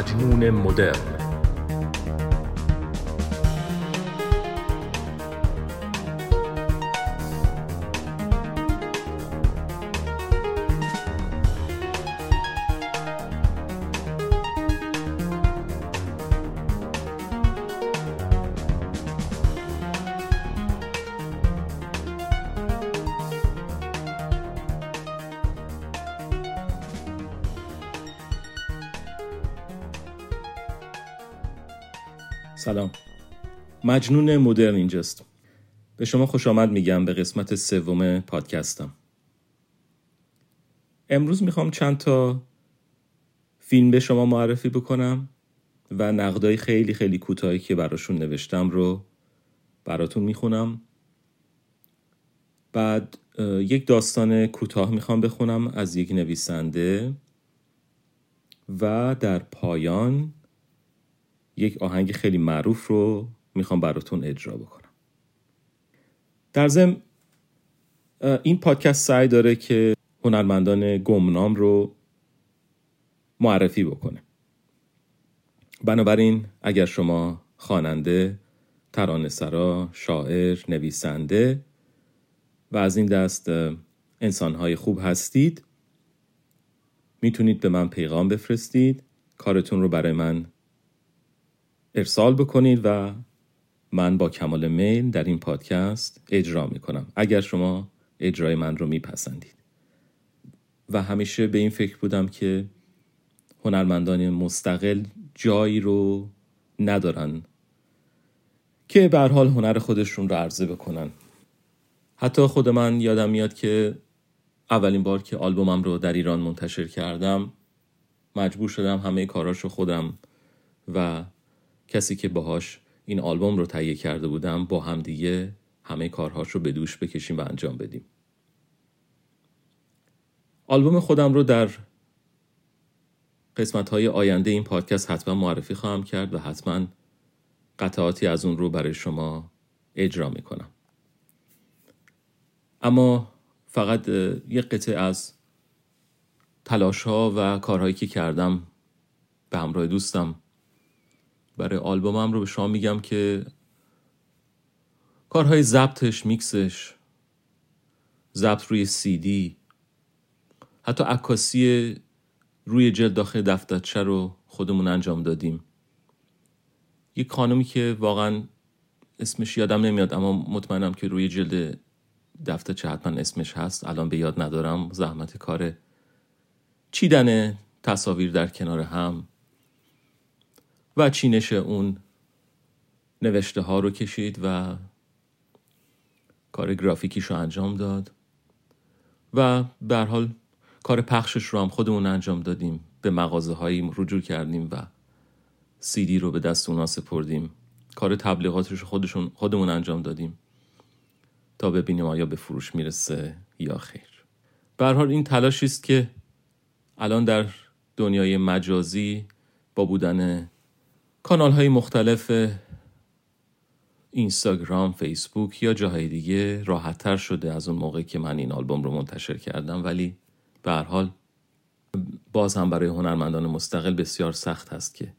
مجنون مدرن. سلام. مجنون مدرن اینجاست. به شما خوش آمد میگم به قسمت سوم پادکستم. امروز می‌خوام چند تا فیلم به شما معرفی بکنم و نقدای خیلی خیلی کوتاهی که براشون نوشتم رو براتون می‌خونم. بعد یک داستان کوتاه می‌خوام بخونم از یک نویسنده و در پایان یک آهنگ خیلی معروف رو می‌خوام براتون اجرا بکنم. در ضمن این پادکست سعی داره که هنرمندان گمنام رو معرفی بکنه. بنابراین اگر شما خواننده ترانه سرا، شاعر، نویسنده و از این دست انسانهای خوب هستید می‌تونید به من پیغام بفرستید. کارتون رو برای من ارسال بکنید و من با کمال میل در این پادکست اجرا می کنم اگر شما اجرای من رو میپسندید. و همیشه به این فکر بودم که هنرمندان مستقل جایی رو ندارن که به حال هنر خودشون رو عرضه بکنن. حتی خود من یادم میاد که اولین بار که آلبومم رو در ایران منتشر کردم مجبور شدم همه کاراشو خودم و کسی که باهاش این آلبوم رو تهیه کرده بودم با هم دیگه همه کارهاش رو به دوش بکشیم و انجام بدیم. آلبوم خودم رو در قسمت های آینده این پادکست حتما معرفی خواهم کرد و حتما قطعاتی از اون رو برای شما اجرا می‌کنم. اما فقط یک قطعه از تلاش ها و کارهایی که کردم به همراه دوستم برای آلبومم رو به شما میگم که کارهای ضبطش میکسش ضبط روی سی دی حتی عکاسی روی جلد داخل دفترچه رو خودمون انجام دادیم. یک خانمی که واقعا اسمش یادم نمیاد اما مطمئنم که روی جلد دفترچه حتما اسمش هست. الان به یاد ندارم. زحمت کار چیدن تصاویر در کنار هم. و چینش اون نوشته ها رو کشید و کار گرافیکیش رو انجام داد. و به حال کار پخشش رو هم خودمون انجام دادیم. به مغازه هایی رجوع کردیم و سیدی رو به دست اونا سپردیم. کار تبلیغاتش رو خودشون خودمون انجام دادیم. تا ببینیم آیا به فروش می‌رسه یا خیر. به حال این تلاشی است که الان در دنیای مجازی با بودن کانال های مختلف اینستاگرام، فیسبوک یا جاهای دیگه راحتتر شده از اون موقع که من این آلبوم رو منتشر کردم. ولی به هر حال باز هم برای هنرمندان مستقل بسیار سخت هست که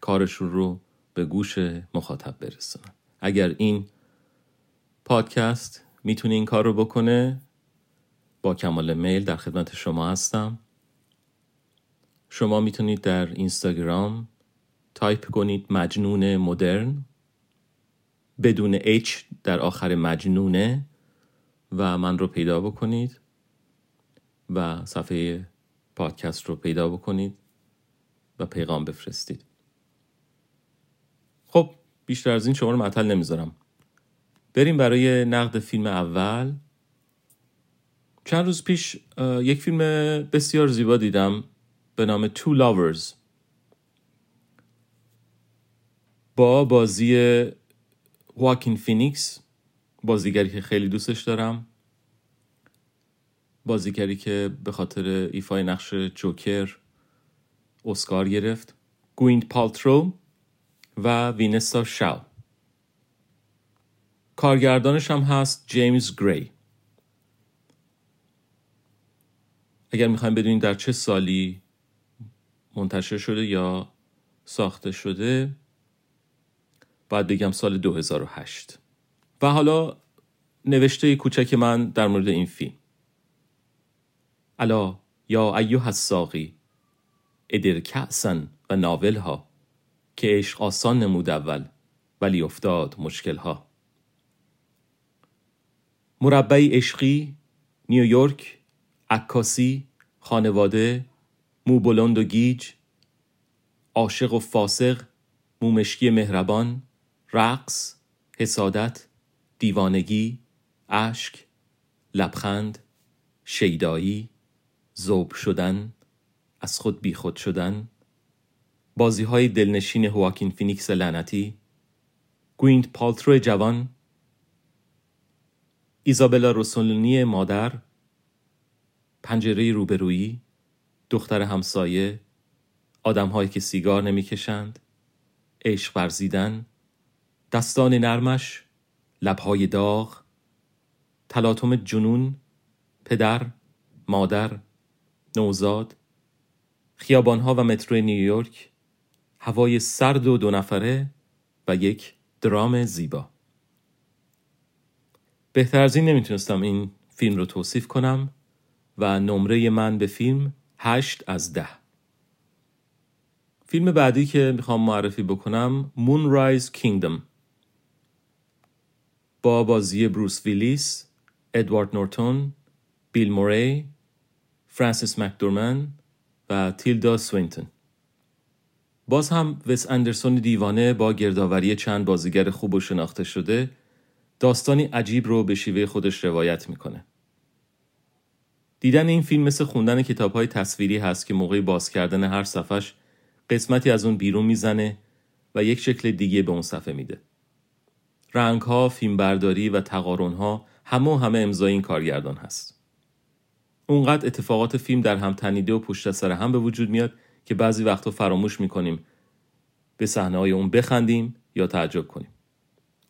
کارشون رو به گوش مخاطب برسونن. اگر این پادکست می‌تونه این کار رو بکنه با کمال میل در خدمت شما هستم. شما می‌تونید در اینستاگرام تایپ کنید مجنون مدرن بدون H در آخر مجنونه و من رو پیدا بکنید و صفحه پادکست رو پیدا بکنید و پیغام بفرستید. خب بیشتر از این شما رو معطل نمی‌ذارم. بریم برای نقد فیلم اول. چند روز پیش یک فیلم بسیار زیبا دیدم به نام Two Lovers. با بازی واکین فینیکس بازیگری که خیلی دوستش دارم. بازیگری که به خاطر ایفای نقش جوکر اسکار گرفت. گویند پالترو و وینسا شاو کارگردانش هم هست جیمز گری. اگر می‌خوایم بدونید در چه سالی منتشر شده یا ساخته شده باید بگم سال 2008 و حالا نوشته کوچک من در مورد این فیلم. الا یا ایوه الساقی ادر کعسن و ناول ها که عشق آسان نمود اول ولی افتاد مشکل ها مربع عشقی نیویورک عکاسی خانواده مو بلند و گیج عاشق و فاسق مومشکی مهربان رقص حسادت دیوانگی اشک لبخند شیدایی ذوب شدن از خود بیخود شدن بازی های دلنشین واکین فینیکس لعنتی گویند پالترو جوان ایزابلا روسولونی مادر پنجره روبرویی دختر همسایه آدمهایی که سیگار نمی‌کشند عشق ورزیدن دستان نرمش لبهای داغ تلاطم جنون پدر مادر نوزاد خیابانها و مترو نیویورک هوای سرد و دو نفره و یک درام زیبا. بهتر از این نمی‌تونستم این فیلم رو توصیف کنم و نمره من به فیلم هشت از ده. فیلم بعدی که می‌خوام معرفی بکنم Moonrise Kingdom. با بازی بروس ویلیس، ادوارد نورتون، بیل موری، فرانسیس مکدورمن و تیلدا سوینتون باز هم وس اندرسون دیوانه با گردآوری چند بازیگر خوب و شناخته شده داستانی عجیب رو به شیوه خودش روایت می‌کنه. دیدن این فیلم مثل خوندن کتاب های تصویری هست که موقع باز کردن هر صفحش قسمتی از اون بیرون می‌زنه و یک شکل دیگه به اون صفحه میده. رنگ ها، فیلم برداری و تقارن ها همه همه امضای این کارگردان هست. اونقدر اتفاقات فیلم در هم تنیده و پشت سر هم به وجود میاد که بعضی وقتا فراموش می‌کنیم به صحنه های اون بخندیم یا تعجب کنیم.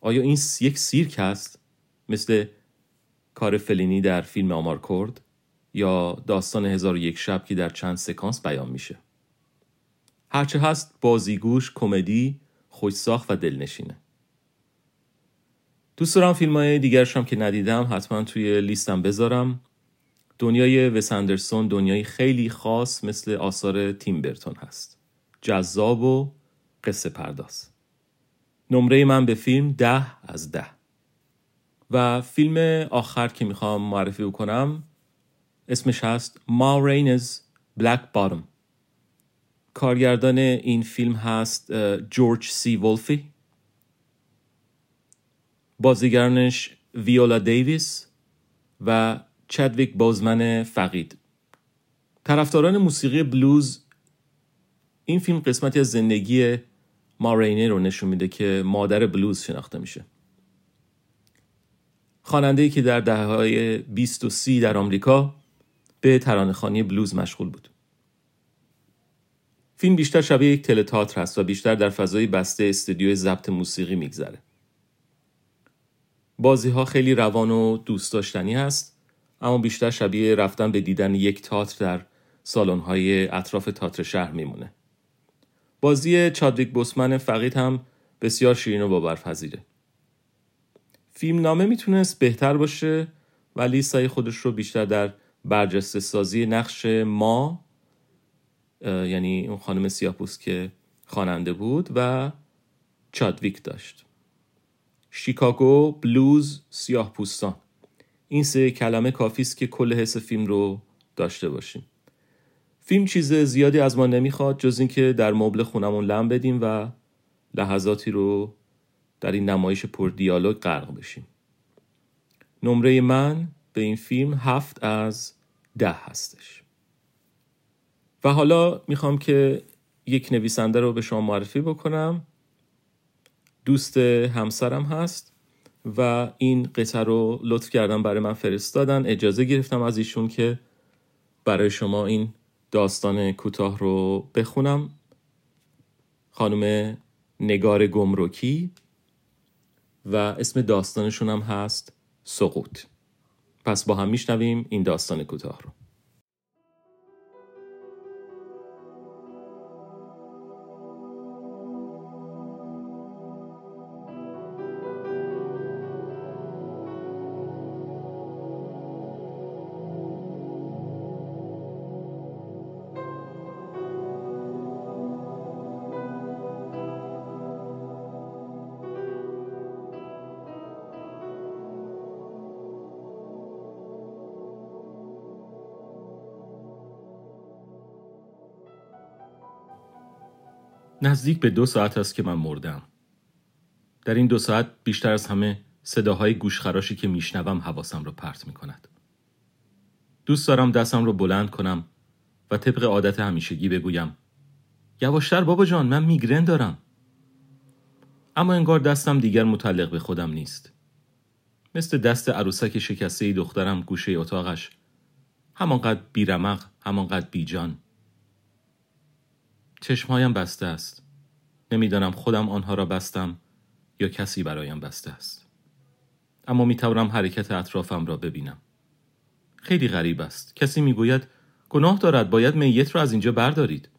آیا این یک سیرک هست مثل کار فلینی در فیلم آمار کرد یا داستان هزار یک شب که در چند سکانس بیان میشه هرچه هست بازیگوش کمدی خوشساخت و دلنشینه دوست دارم فیلم های دیگرشم که ندیدم حتما توی لیستم بذارم. دنیای وسندرسون دنیای خیلی خاص مثل آثار تیم برتون هست. جذاب و قصه پرداز. نمره من به فیلم ده از ده. و فیلم آخر که می‌خوام معرفی بکنم اسمش هست ما رینز بلک بارم کارگردان این فیلم هست جورج سی ولفی بازیگرانش ویولا دیویس و چدویک بازمن فقید طرفداران موسیقی بلوز این فیلم قسمتی از زندگی ما رو نشون میده که مادر بلوز شناخته میشه خواننده که در دهه های 20 و 30 در آمریکا به ترانه‌خوانی بلوز مشغول بود. فیلم بیشتر شبیه یک تلتاتر هست و بیشتر در فضای بسته استودیوی ضبط موسیقی میگذره. بازی ها خیلی روان و دوست داشتنی هست اما بیشتر شبیه رفتن به دیدن یک تاتر در سالن های اطراف تاتر شهر میمونه. بازی چادویک بوسمن فقید هم بسیار شیرین و باورپذیره فیلم نامه می‌تونست بهتر باشه ولی سعی خودش رو بیشتر در برجسته سازی نقش ما یعنی اون خانم سیاپوس که خواننده بود و چادویک داشت شیکاگو بلوز سیاه پوستان. این سه کلمه کافی است که کل حس فیلم رو داشته باشیم. فیلم چیز زیادی از ما نمی‌خواد جز اینکه در مبل خونمون لم بدیم و لحظاتی رو در این نمایش پر دیالوگ غرق بشیم. نمره من به این فیلم هفت از ده هستش. و حالا می‌خوام که یک نویسنده رو به شما معرفی بکنم. دوست همسرم هست و این قطعه رو لطف کردم برای من فرستادن. اجازه گرفتم از ایشون که برای شما این داستان کوتاه رو بخونم. خانم نگار گمرکی و اسم داستانشون هم هست سقوط. پس با هم میشنویم این داستان کوتاه رو. نزدیک به دو ساعت است که من مردم. در این دو ساعت بیشتر از همه صداهای گوشخراشی که میشنوم حواسم را پرت می کند. دوست دارم دستم رو بلند کنم و طبق عادت همیشگی بگویم یواشتر بابا جان من میگرن دارم. اما انگار دستم دیگر متعلق به خودم نیست. مثل دست عروسک شکسته دخترم گوشه اتاقش همانقدر بیرمق همانقدر بیجان. چشمهایم بسته است. نمی‌دانم خودم آنها را بستم یا کسی برایم بسته است. اما می توانم حرکت اطرافم را ببینم. خیلی غریب است. کسی می‌گوید گناه دارد باید میت را از اینجا بردارید.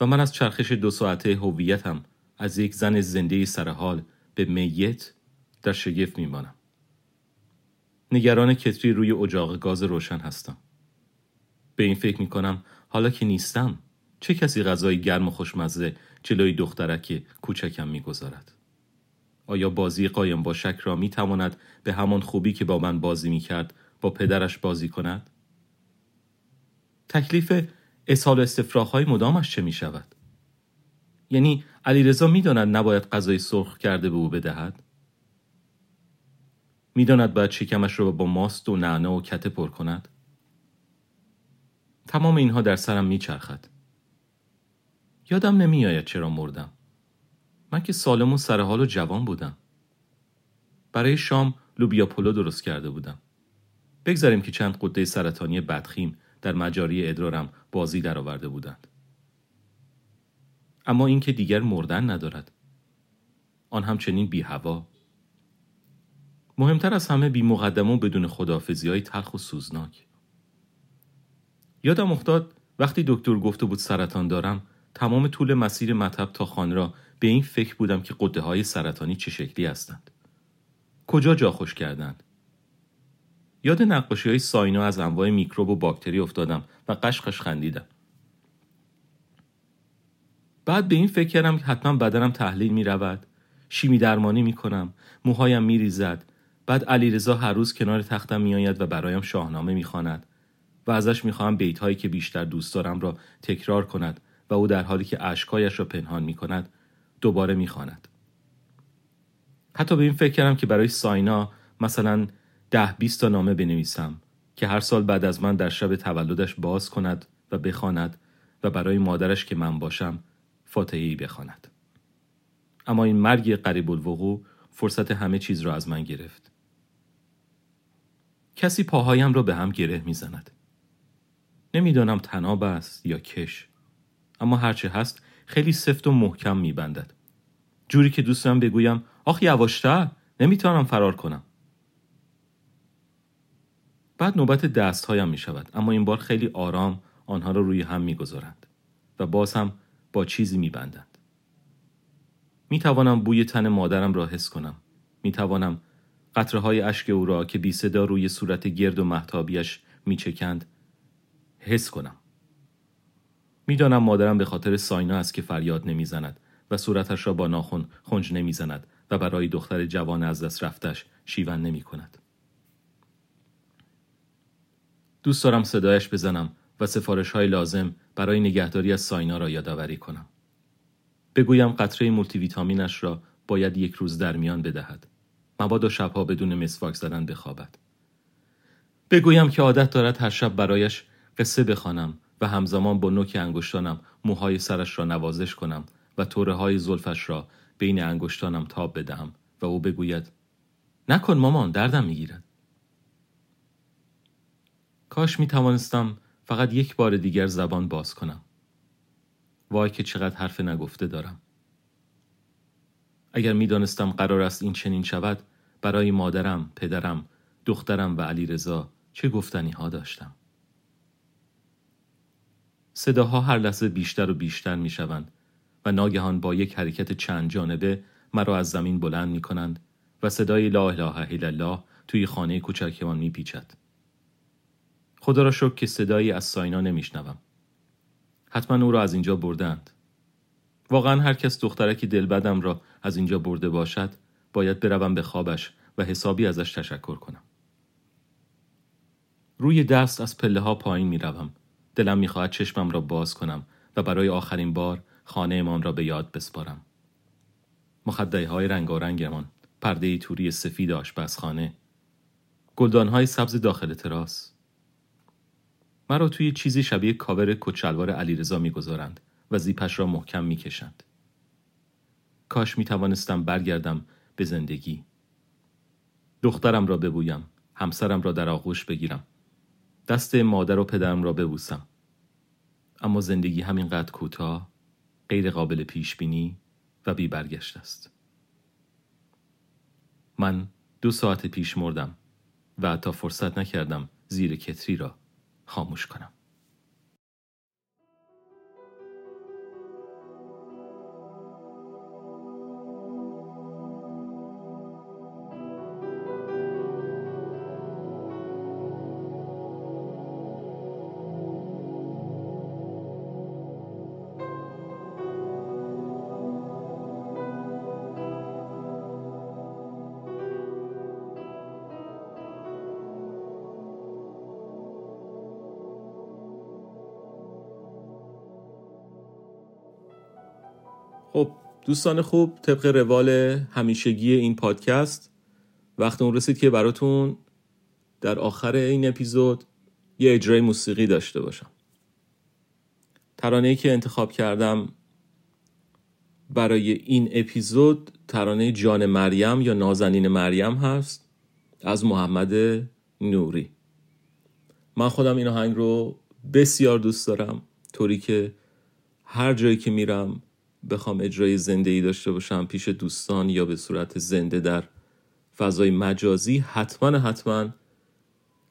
و من از چرخش دو ساعته هویتم از یک زن زنده سرحال به میت در شگفت میمانم. نگران کتری روی اجاق گاز روشن هستم. به این فکر می کنم حالا که نیستم چه کسی غذای گرم و خوشمزه جلوی دخترک کوچکم می‌گذارد آیا بازی قایم با شک را می تواند به همان خوبی که با من بازی می کرد با پدرش بازی کند؟ تکلیف استفراغ های مدامش چه می شود؟ یعنی علیرضا می‌داند نباید غذای سرخ کرده به او بدهد؟ می‌داند باید شکمش را با ماست و نعنا و کته پر کند؟ تمام اینها در سرم میچرخد. یادم نمیآید چرا مردم. من که سالم و سرحال و جوان بودم. برای شام لوبیا پلو درست کرده بودم. بگذاریم که چند قده سرطانی بدخیم در مجاری ادرارم بازی درآورده بودند. اما اینکه دیگر مردن ندارد. آن همچنین بی هوا. مهمتر از همه بی مقدم و بدون خدافزی های تلخ و سوزناک. یادم افتاد وقتی دکتر گفته بود سرطان دارم تمام طول مسیر مطب تا خانه را به این فکر بودم که قده های سرطانی چه شکلی هستند. کجا جا خوش کردند؟ یاد نقاشی های ساینا از انواع میکروب و باکتری افتادم و قشقش خندیدم. بعد به این فکر کردم که حتما بدنم تحلیل می رود شیمی درمانی می کنم موهایم می ریزد بعد علیرضا هر روز کنار تختم می آید و برایم شاهنامه می خواند و ازش می خواهم بیت هایی که بیشتر دوست دارم را تکرار کند و او در حالی که اشکایش را پنهان می کند دوباره می خواند. حتی به این فکر کردم که برای ساینا مثلا ده بیست تا نامه بنویسم که هر سال بعد از من در شب تولدش باز کند و بخواند و برای مادرش که من باشم فاتحی بخواند. اما این مرگ قریب الوقوع فرصت همه چیز را از من گرفت. کسی پاهایم را به هم گره می‌زند. نمی‌دانم تناب است یا کش. اما هرچه هست خیلی سفت و محکم میبندد. جوری که دوستم بگویم آخ یواشتر نمی‌توانم فرار کنم. بعد نوبت دستهایم می شود اما این بار خیلی آرام آنها را روی هم می گذارند و باز هم با چیزی می بندند. می توانم بوی تن مادرم را حس کنم. می توانم قطره های اشک او را که بی صدا روی صورت گرد و محتابیش می چکند حس کنم. می‌دانم مادرم به خاطر ساینا است که فریاد نمی‌زند و صورتش را با ناخن خنج نمی‌زند و برای دختر جوان از دست رفتش شیون نمی کند. دوست دارم صدایش بزنم و سفارش های لازم برای نگهداری از ساینا را یادآوری کنم. بگویم قطره مولتی ویتامینش را باید یک روز در میان بدهد. مبادا شبها بدون مسواک زدن بخوابد. بگویم که عادت دارد هر شب برایش قصه بخوانم و همزمان با نوک انگشتانم موهای سرش را نوازش کنم و توره های زلفش را بین انگشتانم تاب بدهم و او بگوید نکن مامان دردم می‌گیرد کاش می توانستم فقط یک بار دیگر زبان باز کنم. وای که چقدر حرف نگفته دارم. اگر می دانستم قرار است این چنین شود برای مادرم، پدرم، دخترم و علی رضا چه گفتنی ها داشتم. صداها هر لحظه بیشتر و بیشتر می شوند و ناگهان با یک حرکت چند جانبه مرا از زمین بلند می کنند و صدای لا اله الا الله توی خانه کوچکمان می پیچد. خدا را شکر که صدایی از ساینا نمیشنوم. حتما او را از اینجا بردند. واقعا هر کس دخترکی دلبدم را از اینجا برده باشد باید بروم به خوابش و حسابی ازش تشکر کنم. روی دست از پله ها پایین می روم. دلم می خواهد چشمم را باز کنم و برای آخرین بار خانهمان را به یاد بسپارم. مخده های رنگارنگمان پرده توری سفید آشپزخانه گلدان های سبز داخل تراس. مرا توی چیزی شبیه کاور کچلوار علیرضا می‌گذارند و زیپش را محکم می‌کشند. کاش می توانستم برگردم به زندگی. دخترم را ببویم همسرم را در آغوش بگیرم. دست مادر و پدرم را ببوسم. اما زندگی همینقدر کوتاه غیر قابل پیش بینی و بی برگشت است. من دو ساعت پیش مردم و حتی فرصت نکردم زیر کتری را خاموش کنم. دوستان خوب طبق روال همیشگی این پادکست وقت اون رسید که براتون در آخر این اپیزود یه اجرای موسیقی داشته باشم. ترانه که انتخاب کردم برای این اپیزود ترانه جان مریم یا نازنین مریم هست از محمد نوری. من خودم این آهنگ رو بسیار دوست دارم طوری که هر جایی که میرم بخوام اجرای زنده ای داشته باشم پیش دوستان یا به صورت زنده در فضای مجازی حتما حتما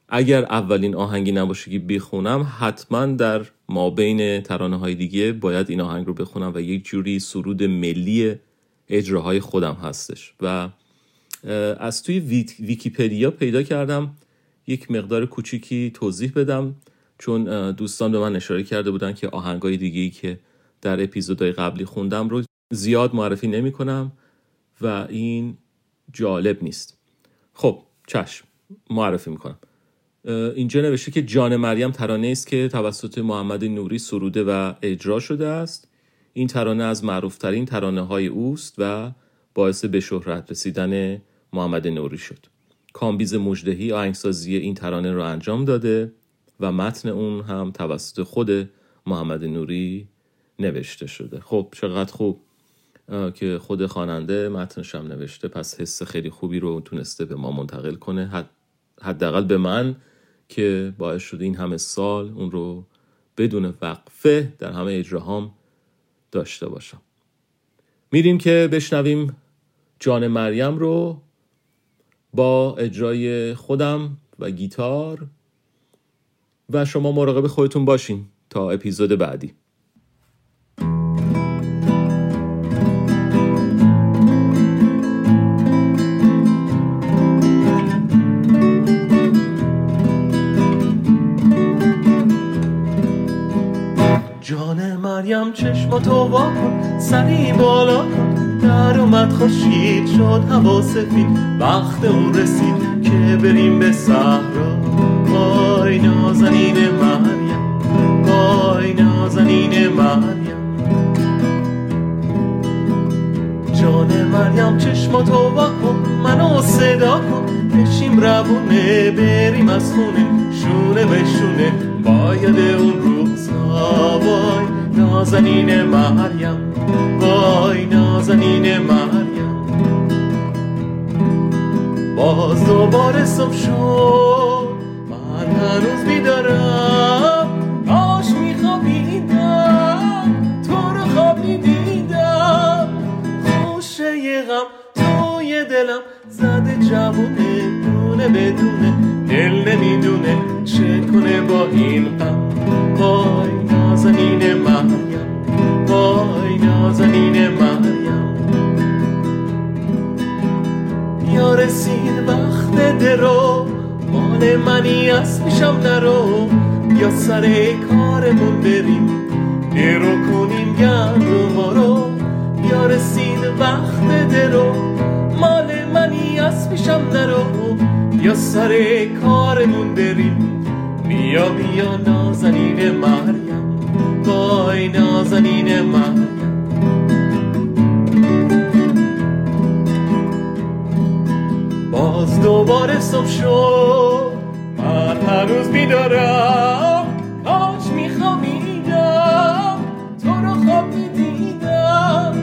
اگر اولین آهنگی نباشه که بخونم حتما در ما بین ترانه های دیگه باید این آهنگ رو بخونم و یک جوری سرود ملی اجراهای خودم هستش. و از توی ویکیپدیا پیدا کردم یک مقدار کوچیکی توضیح بدم چون دوستان به من اشاره کرده بودن که آهنگای دیگه ای که در اپیزودهای قبلی خوندم رو زیاد معرفی نمی کنم و این جالب نیست. خب چشم معرفی می‌کنم. اینجا نوشته که جان مریم ترانه است که توسط محمد نوری سروده و اجرا شده است. این ترانه از معروفترین ترانه های اوست و باعث به شهرت رسیدن محمد نوری شد. کامبیز مجدهی آهنگسازی این ترانه رو انجام داده و متن اون هم توسط خود محمد نوری نوشته شده. خب چقدر خوب. که خود خواننده متنش هم نوشته. پس حس خیلی خوبی رو تونسته به ما منتقل کنه. حد حداقل به من که باعث شده این همه سال اون رو بدون وقفه در همه اجراهام داشته باشم. میریم که بشنویم جان مریم رو با اجرای خودم و گیتار. و شما مراقب خودتون باشین تا اپیزود بعدی. مریم چشم تو وا کن سری بالا کن. در اومد خوشید شد هوا سفید. وقت اون رسید که بریم به صحرا. وای نازنین مریم وای نازنین مریم. جان مریم چشم تو وا کن منو صدا کن. بشیم روونه بریم از خونه. شونه به شونه. باید اون روزها وای نازنین مریم. وای نازنین مریم. باز دوباره صبح شد من هنوز بیدارم. آش میخوابیدم تو رو خوابی دیدم خوشه غم توی دلم زده جوونه. دونه بدونه دل نمی‌دونه چه کنه با این غم. وای نازنین مریم وای نازنین مریم. یا رسید وقت درو مال منی از پیشم نرو. یا سر کارمون بریم درو کنیم گردو رو یا رسید وقت درو مال منی از پیشم نرو. یا سر کارمون بریم؟ بیا بیا نازنین مریم بای نازنین مریم. باز دوباره صبح شد من هنوز بیدارم کاش میخوابیدم تو رو خواب می‌دیدم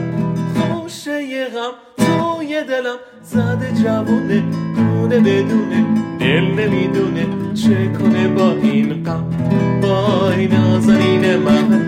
خوشه غم توی دلم زده جوونه. بدونه بدونه دل نمی‌دونه چه کنه با این غم با این آزارین من